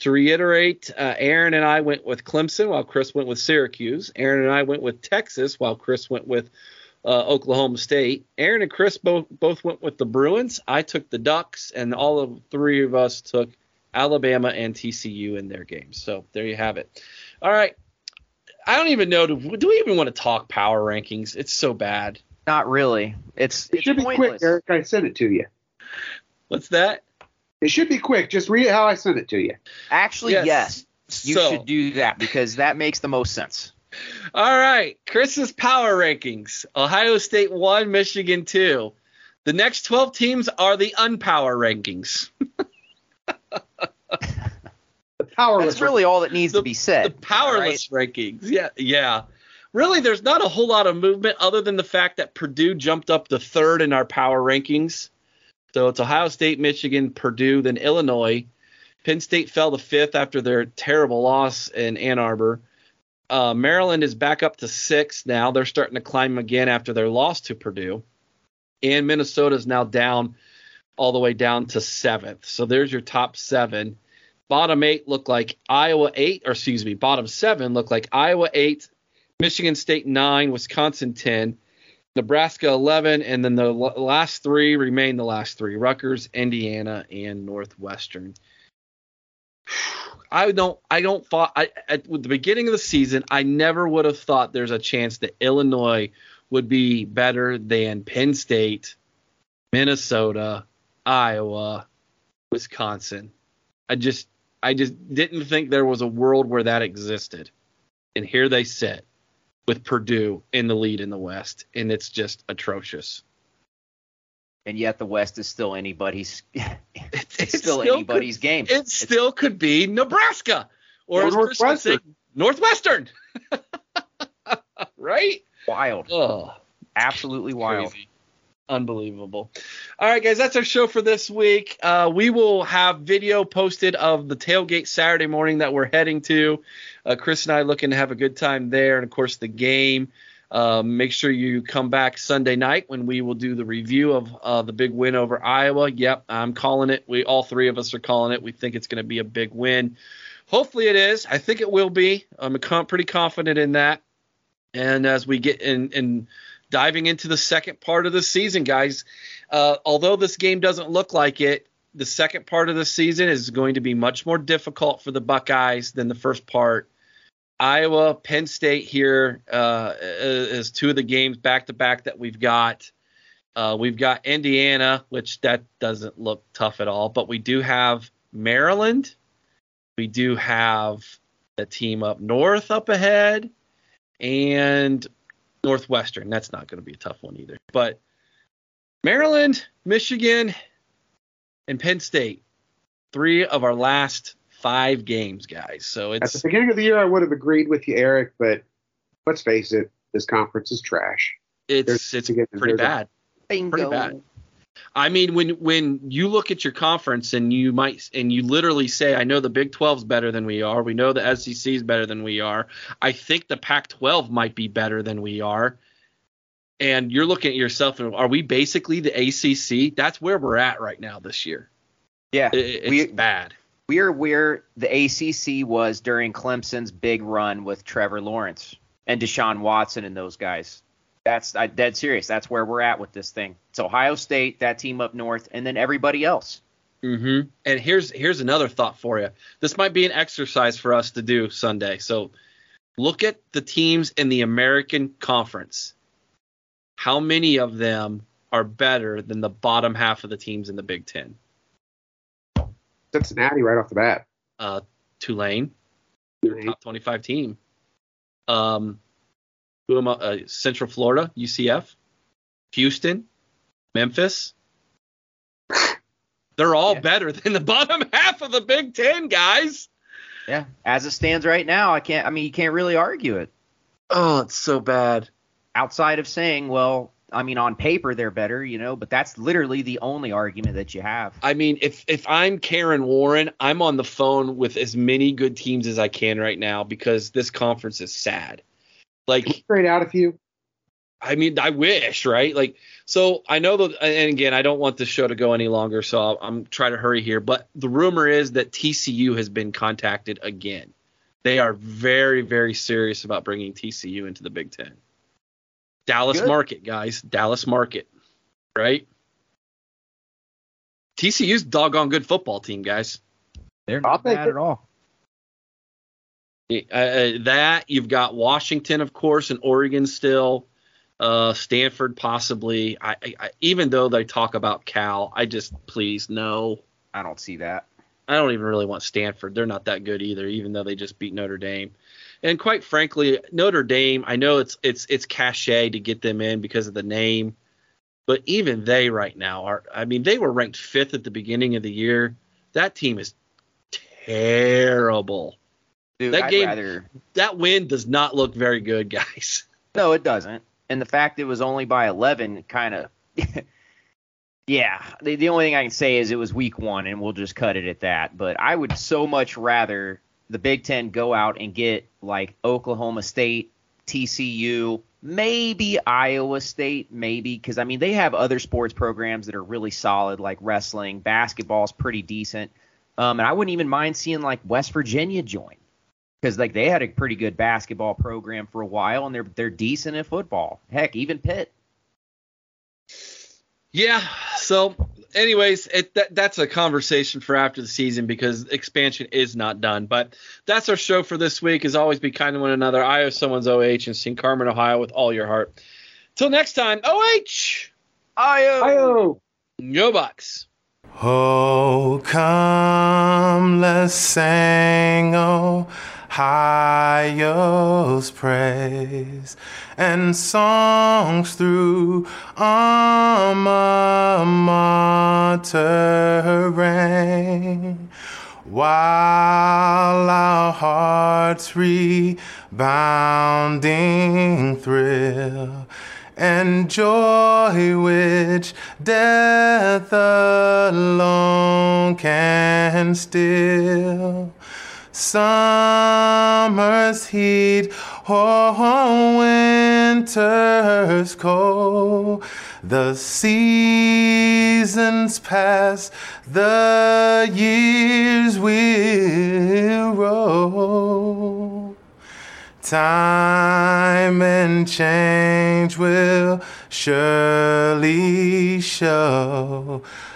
To reiterate, uh, Aaron and I went with Clemson while Chris went with Syracuse. Aaron and I went with Texas while Chris went with uh, Oklahoma State. Aaron and Chris both both went with the Bruins. I took the Ducks, and all of three of us took Alabama and TCU in their games. So there you have it. All right, I don't even know. Do, do, we even want to talk power rankings? It's so bad. Not really. It's it it's should pointless. be quick, Eric. I sent it to you. What's that? It should be quick. Just read it how I sent it to you. Actually, Yes. yes. You So- should do that because that makes the most sense. All right, Chris's power rankings: Ohio State one, Michigan two. The next 12 teams are the unpower rankings. Powerless. That's really all that needs The- to be said. the powerless rankings. Yeah, yeah. Really, there's not a whole lot of movement other than the fact that Purdue jumped up to third in our power rankings. So it's Ohio State, Michigan, Purdue, then Illinois. Penn State fell to fifth after their terrible loss in Ann Arbor. Uh, Maryland is back up to sixth now. They're starting to climb again after their loss to Purdue. And Minnesota is now down all the way down to seventh. So there's your top seven. Bottom eight look like Iowa eight, or excuse me, bottom seven look like Iowa eight, Michigan State nine, Wisconsin ten, Nebraska eleven, and then the last three remain the last three: Rutgers, Indiana, and Northwestern. I don't. I don't thought. I, at the beginning of the season, I never would have thought there's a chance that Illinois would be better than Penn State, Minnesota, Iowa, Wisconsin. I just I just didn't think there was a world where that existed. And here they sit with Purdue in the lead in the West, and it's just atrocious. And yet the West is still anybody's. it's, it's still, still, anybody's could, game. It it's, still could be Nebraska or, or Northwestern. Northwestern. right? Wild. Oh, absolutely wild. Crazy. Unbelievable. All right, guys, that's our show for this week. Uh, we will have video posted of the tailgate Saturday morning that we're heading to. Uh, Chris and I looking to have a good time there, and of course the game. Uh, make sure you come back Sunday night when we will do the review of uh, the big win over Iowa. Yep, I'm calling it. We all three of us are calling it. We think it's going to be a big win. Hopefully it is. I think it will be. I'm pretty confident in that. And as we get in, in diving into the second part of the season, guys, uh, although this game doesn't look like it, the second part of the season is going to be much more difficult for the Buckeyes than the first part. Iowa, Penn State here uh, is two of the games back to back that we've got. Uh, we've got Indiana, which that doesn't look tough at all, but we do have Maryland. We do have a team up north up ahead, and Northwestern. That's not going to be a tough one either. But Maryland, Michigan, and Penn State, three of our last five games, guys. So it's at the beginning of the year, I would have agreed with you, Eric, but let's face it, this conference is trash. It's There's, it's pretty bad. A, pretty bad. I mean, when when you look at your conference and you might and you literally say, I know the Big 12 is better than we are. We know the SEC is better than we are. I think the Pac-12 might be better than we are. And you're looking at yourself and are we basically the ACC? That's where we're at right now this year. Yeah, it, it's we, bad. We're where the ACC was during Clemson's big run with Trevor Lawrence and Deshaun Watson and those guys. That's I, dead serious. That's where we're at with this thing. It's Ohio State, that team up north, and then everybody else. Mm-hmm. And here's here's another thought for you. This might be an exercise for us to do Sunday. So look at the teams in the American Conference. How many of them are better than the bottom half of the teams in the Big Ten? Cincinnati right off the bat. Uh, Tulane, Tulane. top 25 team. Um, who am I? Uh, Central Florida, UCF, Houston, Memphis. They're all yeah. better than the bottom half of the Big Ten, guys. Yeah, as it stands right now, I can't. I mean, you can't really argue it. Oh, it's so bad. Outside of saying, well, I mean, on paper they're better, you know, but that's literally the only argument that you have. I mean, if if I'm Kevin Warren, I'm on the phone with as many good teams as I can right now because this conference is sad. Like straight out a few. I mean, I wish, right? Like, so I know that, and again, I don't want this show to go any longer, so I'm trying to hurry here. But the rumor is that TCU has been contacted again. They are very, very serious about bringing TCU into the Big Ten. Dallas Good. market, guys. Dallas market, right? TCU's doggone good football team, guys. They're not bad at all. Uh, uh, that you've got Washington, of course, and Oregon still. Uh, Stanford possibly. I, I, even though they talk about Cal, I just please no. I don't see that. I don't even really want Stanford. They're not that good either, even though they just beat Notre Dame. And quite frankly, Notre Dame, I know it's it's it's cachet to get them in because of the name, but even they right now are. I mean, they were ranked fifth at the beginning of the year. That team is terrible. Dude, that I'd game, rather... that win does not look very good, guys. No, it doesn't. And the fact it was only by 11 kind of. yeah, the, the only thing I can say is it was week one, and we'll just cut it at that. But I would so much rather the Big Ten go out and get like Oklahoma State, TCU, maybe Iowa State, maybe because I mean they have other sports programs that are really solid, like wrestling, basketball's pretty decent, um, and I wouldn't even mind seeing like West Virginia join because like they had a pretty good basketball program for a while, and they're they're decent at football. Heck, even Pitt. Yeah. So, anyways, it that, that's a conversation for after the season because expansion is not done. But that's our show for this week. As always, be kind to one another. I owe someone's OH and sing Carmen, Ohio with all your heart. Till next time, OH. Io. Io. Go Bucks. Oh, come, let's sing, oh, highest praise and songs through alma mater. While our hearts rebounding thrill and joy which death alone can still. Summer's heat or winter's cold, the seasons pass, the years will roll. Time and change will surely show